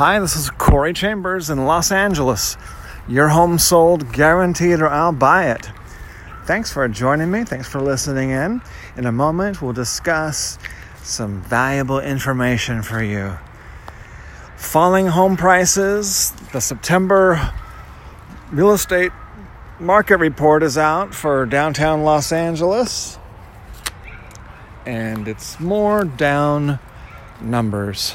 Hi, this is Corey Chambers in Los Angeles. Your home sold, guaranteed, or I'll buy it. Thanks for joining me. Thanks for listening in. In a moment, we'll discuss some valuable information for you. Falling home prices, the September real estate market report is out for downtown Los Angeles, and it's more down numbers.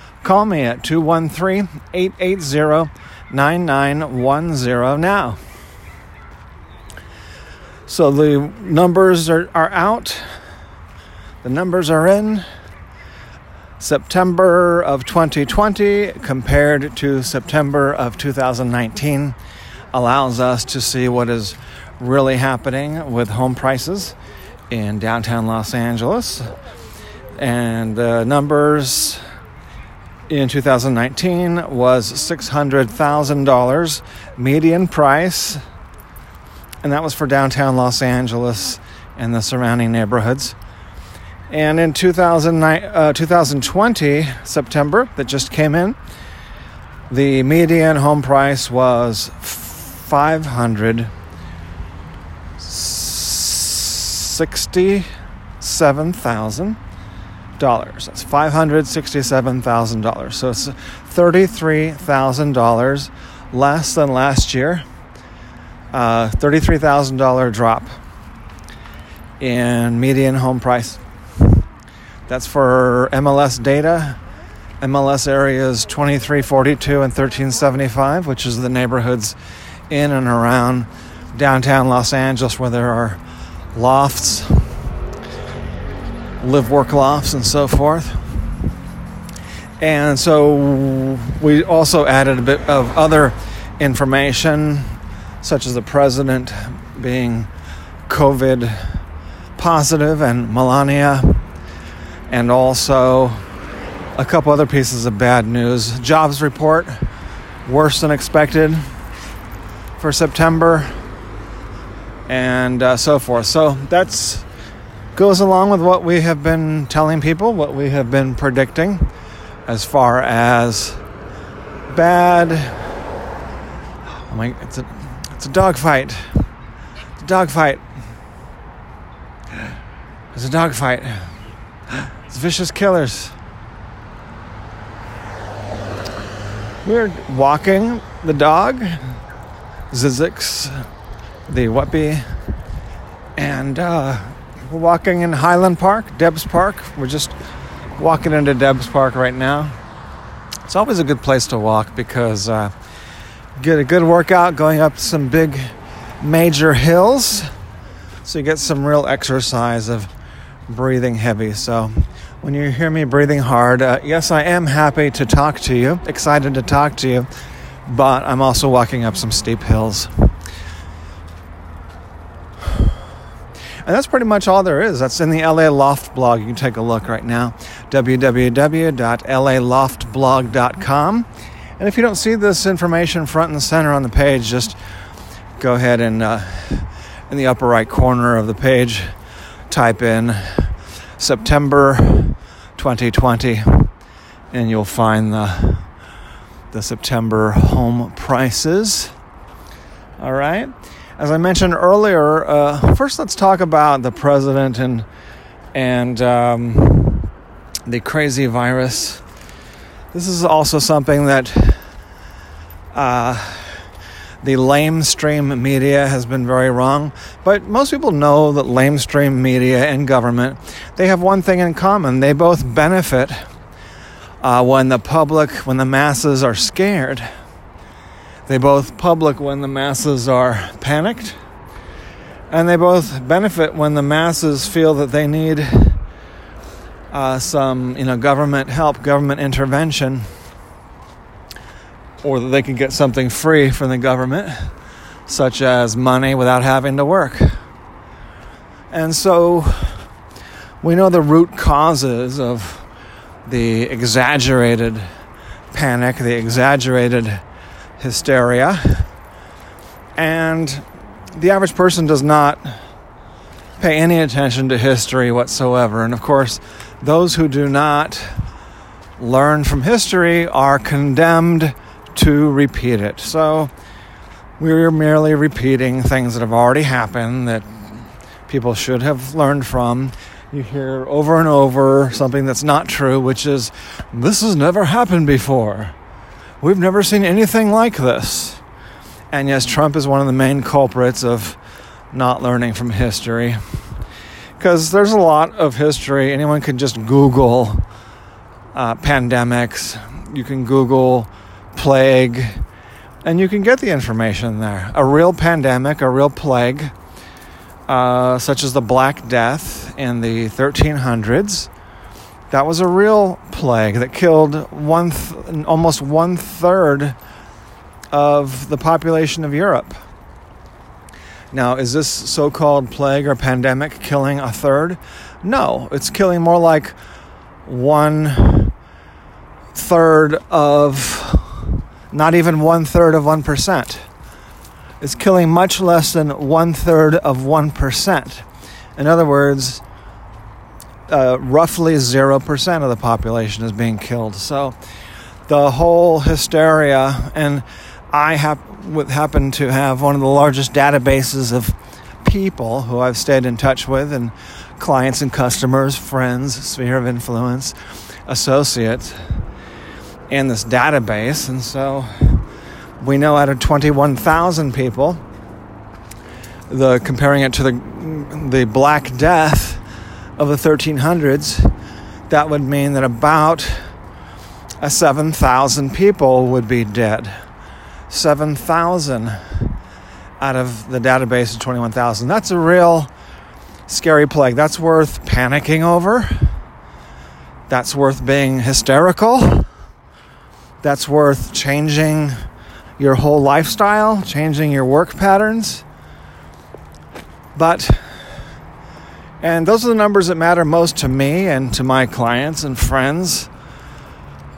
Call me at 213 880 9910 now. So the numbers are, are out, the numbers are in. September of 2020 compared to September of 2019 allows us to see what is really happening with home prices in downtown Los Angeles. And the numbers in 2019 was $600,000 median price, and that was for downtown Los Angeles and the surrounding neighborhoods. And in 2009, uh, 2020, September, that just came in, the median home price was 567,000 dollars. That's five hundred sixty-seven thousand dollars. So it's thirty-three thousand dollars less than last year. Uh, thirty-three thousand dollar drop in median home price. That's for MLS data. MLS areas 2342 and 1375, which is the neighborhoods in and around downtown Los Angeles where there are lofts, live work lofts and so forth. And so we also added a bit of other information, such as the president being COVID positive and Melania, and also a couple other pieces of bad news. Jobs report worse than expected for September, and uh, so forth. So that's goes along with what we have been telling people, what we have been predicting as far as bad. Oh my, it's a, it's a dog fight. It's a dog fight. It's a dog fight. It's vicious killers. We're walking the dog, Zizix, the Whoopee, and uh, we're walking in Highland Park, Debs Park. We're just walking into Debs Park right now. It's always a good place to walk because uh, get a good workout going up some big major hills. So you get some real exercise of breathing heavy. So when you hear me breathing hard, uh, yes, I am happy to talk to you, excited to talk to you, but I'm also walking up some steep hills. And that's pretty much all there is. That's in the LA Loft blog. You can take a look right now www.laloftblog.com. And if you don't see this information front and center on the page, just go ahead and uh, in the upper right corner of the page, type in September 2020, and you'll find the, the September home prices. All right. As I mentioned earlier, uh, first let's talk about the president and and um, the crazy virus. This is also something that uh, the lamestream media has been very wrong. But most people know that lamestream media and government they have one thing in common: they both benefit uh, when the public, when the masses are scared they both public when the masses are panicked, and they both benefit when the masses feel that they need uh, some you know government help, government intervention, or that they can get something free from the government, such as money without having to work. And so we know the root causes of the exaggerated panic, the exaggerated hysteria, and the average person does not pay any attention to history whatsoever. And of course, those who do not learn from history are condemned to repeat it. So we're merely repeating things that have already happened that people should have learned from. You hear over and over something that's not true, which is, this has never happened before. We've never seen anything like this. And yes, Trump is one of the main culprits of not learning from history. Because there's a lot of history. Anyone can just Google uh, pandemics, you can Google plague, and you can get the information there. A real pandemic, a real plague, uh, such as the Black Death in the 1300s. That was a real plague that killed one th- almost one third of the population of Europe. Now, is this so called plague or pandemic killing a third? No, it's killing more like one third of, not even one third of 1%. It's killing much less than one third of 1%. In other words, uh, roughly 0% of the population is being killed. So the whole hysteria, and I hap- happen to have one of the largest databases of people who I've stayed in touch with, and clients and customers, friends, sphere of influence, associates in this database. And so we know out of 21,000 people, the comparing it to the the Black Death of the 1300s, that would mean that about a 7,000 people would be dead. 7,000 out of the database of 21,000. That's a real scary plague. That's worth panicking over. That's worth being hysterical. That's worth changing your whole lifestyle, changing your work patterns. But, and those are the numbers that matter most to me and to my clients and friends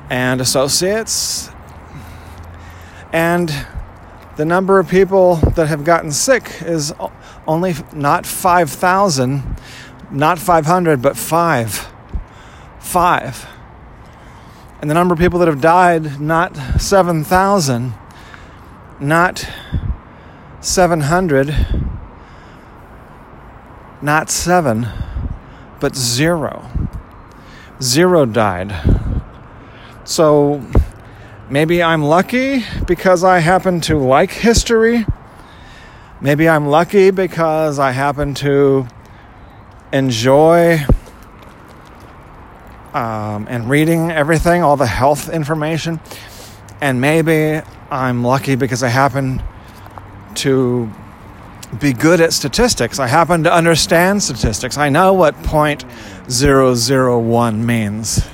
and associates and the number of people that have gotten sick is only not 5,000, not 500, but five. Five. And the number of people that have died, not 7,000, not 700, not seven, but zero. Zero died. So, Maybe I'm lucky because I happen to like history. Maybe I'm lucky because I happen to enjoy um, and reading everything, all the health information. And maybe I'm lucky because I happen to be good at statistics. I happen to understand statistics. I know what 0.001 means.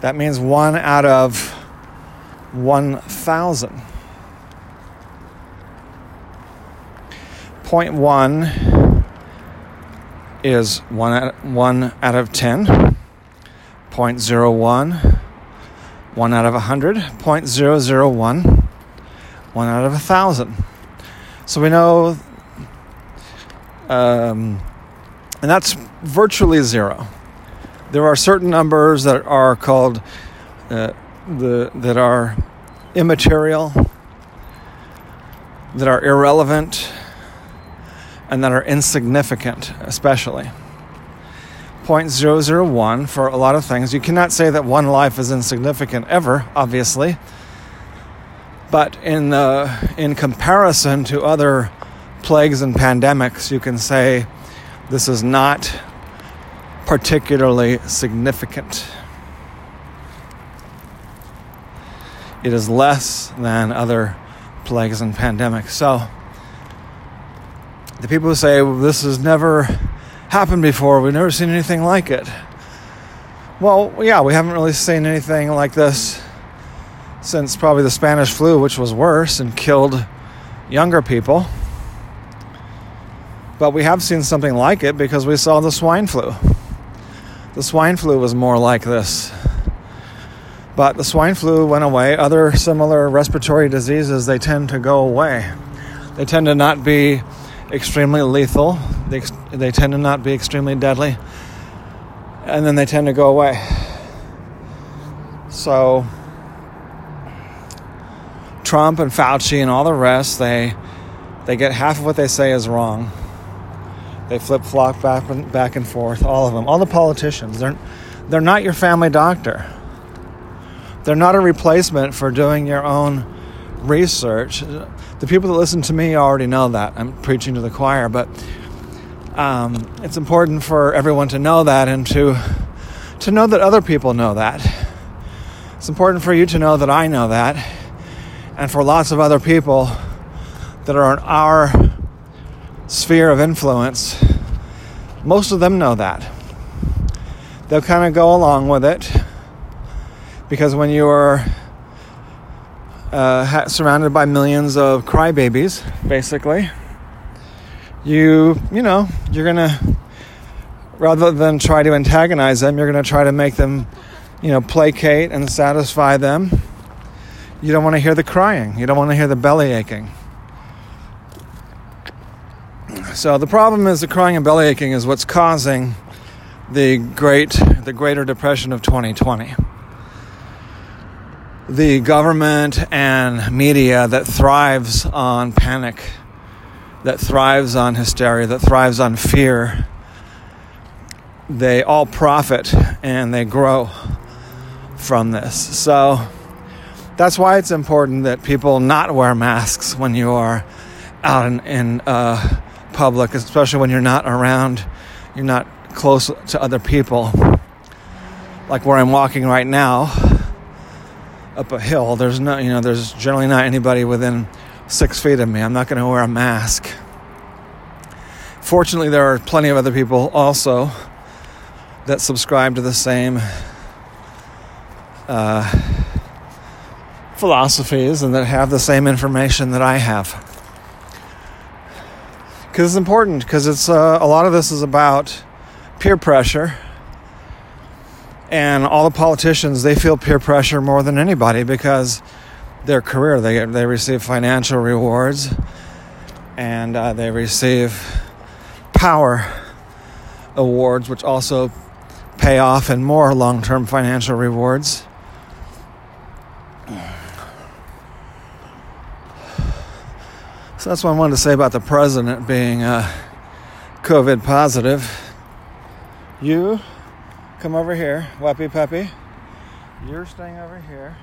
That means one out of 1,000. Point one is one out, one out of 10. 0.01, 1 out of a hundred. Point zero zero one, one out of a thousand. So we know, um, and that's virtually zero. There are certain numbers that are called uh, the that are immaterial, that are irrelevant, and that are insignificant, especially. 0.001 for a lot of things. You cannot say that one life is insignificant ever, obviously. But in, uh, in comparison to other plagues and pandemics, you can say this is not particularly significant. it is less than other plagues and pandemics. So, the people who say well, this has never happened before, we've never seen anything like it, Well, yeah, we haven't really seen anything like this since probably the Spanish flu, which was worse and killed younger people. But we have seen something like it because we saw the swine flu. The swine flu was more like this. But the swine flu went away. Other similar respiratory diseases, they tend to go away. They tend to not be extremely lethal, they, they tend to not be extremely deadly, and then they tend to go away. So, Trump and Fauci and all the rest, they, they get half of what they say is wrong. They flip flop back and, back and forth, all of them. All the politicians. They're, they're not your family doctor. They're not a replacement for doing your own research. The people that listen to me already know that. I'm preaching to the choir, but um, it's important for everyone to know that and to to know that other people know that. It's important for you to know that I know that, and for lots of other people that are in our sphere of influence, most of them know that. They'll kind of go along with it because when you are uh, surrounded by millions of crybabies, basically, you you know you're gonna rather than try to antagonize them, you're gonna try to make them you know placate and satisfy them. You don't want to hear the crying. You don't want to hear the belly aching. So the problem is the crying and belly aching is what's causing the great the greater depression of 2020. The government and media that thrives on panic, that thrives on hysteria, that thrives on fear, they all profit and they grow from this. So that's why it's important that people not wear masks when you are out in, in uh, public, especially when you're not around, you're not close to other people. Like where I'm walking right now, up a hill, there's no, you know, there's generally not anybody within six feet of me. I'm not going to wear a mask. Fortunately, there are plenty of other people also that subscribe to the same uh, philosophies and that have the same information that I have. Because it's important because it's uh, a lot of this is about peer pressure and all the politicians they feel peer pressure more than anybody because their career they they receive financial rewards and uh, they receive power awards which also pay off in more long-term financial rewards So that's what I wanted to say about the president being uh, COVID positive. You come over here, Wappy Peppy. You're staying over here.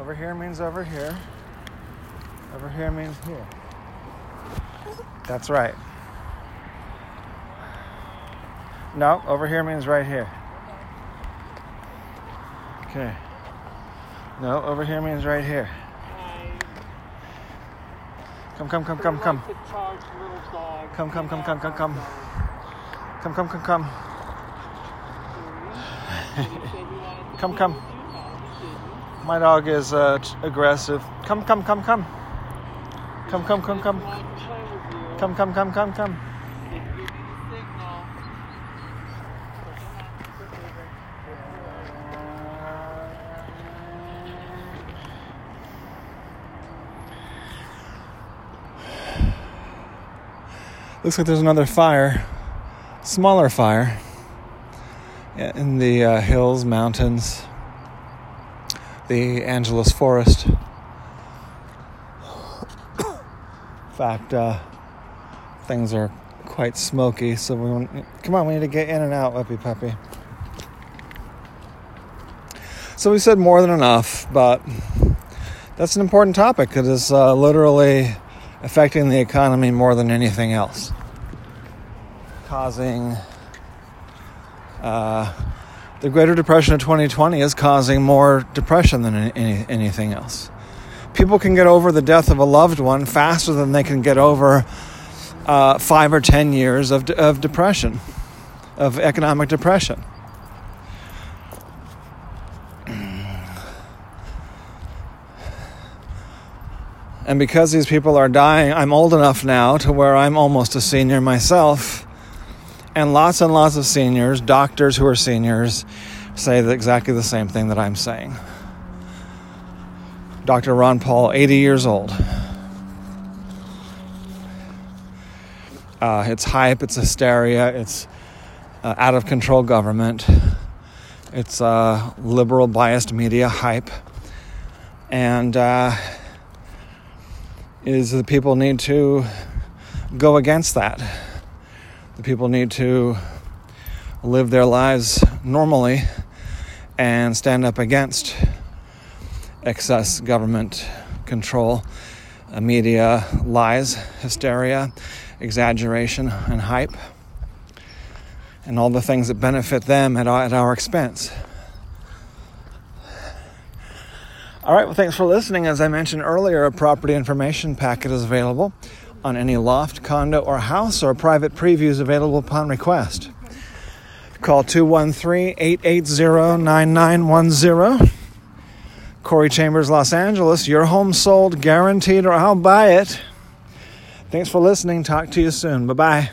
Over here means over here. Over here means here. That's right. No, over here means right here. Okay. No, over here means right here. Come, come, come, come, come. Come, come, come, come, come, come. Come, come, come, come. come, come. My dog is uh, aggressive. Come, come, come, come. Come, come, come, come. Come, come, come, come, come. Looks like there's another fire, smaller fire, in the uh, hills, mountains, the Angeles Forest. in fact, uh, things are quite smoky, so we want, come on, we need to get in and out, Uppy Puppy. So we said more than enough, but that's an important topic. It is uh, literally affecting the economy more than anything else, causing uh, the Greater Depression of 2020 is causing more depression than any, anything else. People can get over the death of a loved one faster than they can get over uh, five or ten years of, of depression, of economic depression. And because these people are dying, I'm old enough now to where I'm almost a senior myself. And lots and lots of seniors, doctors who are seniors, say exactly the same thing that I'm saying. Dr. Ron Paul, 80 years old. Uh, it's hype, it's hysteria, it's uh, out of control government, it's uh, liberal biased media hype. And uh, is the people need to go against that. The people need to live their lives normally and stand up against excess government control, uh, media lies, hysteria, exaggeration, and hype, and all the things that benefit them at our, at our expense. All right, well, thanks for listening. As I mentioned earlier, a property information packet is available on any loft, condo, or house, or private previews available upon request. Call 213 880 9910. Corey Chambers, Los Angeles. Your home sold, guaranteed, or I'll buy it. Thanks for listening. Talk to you soon. Bye bye.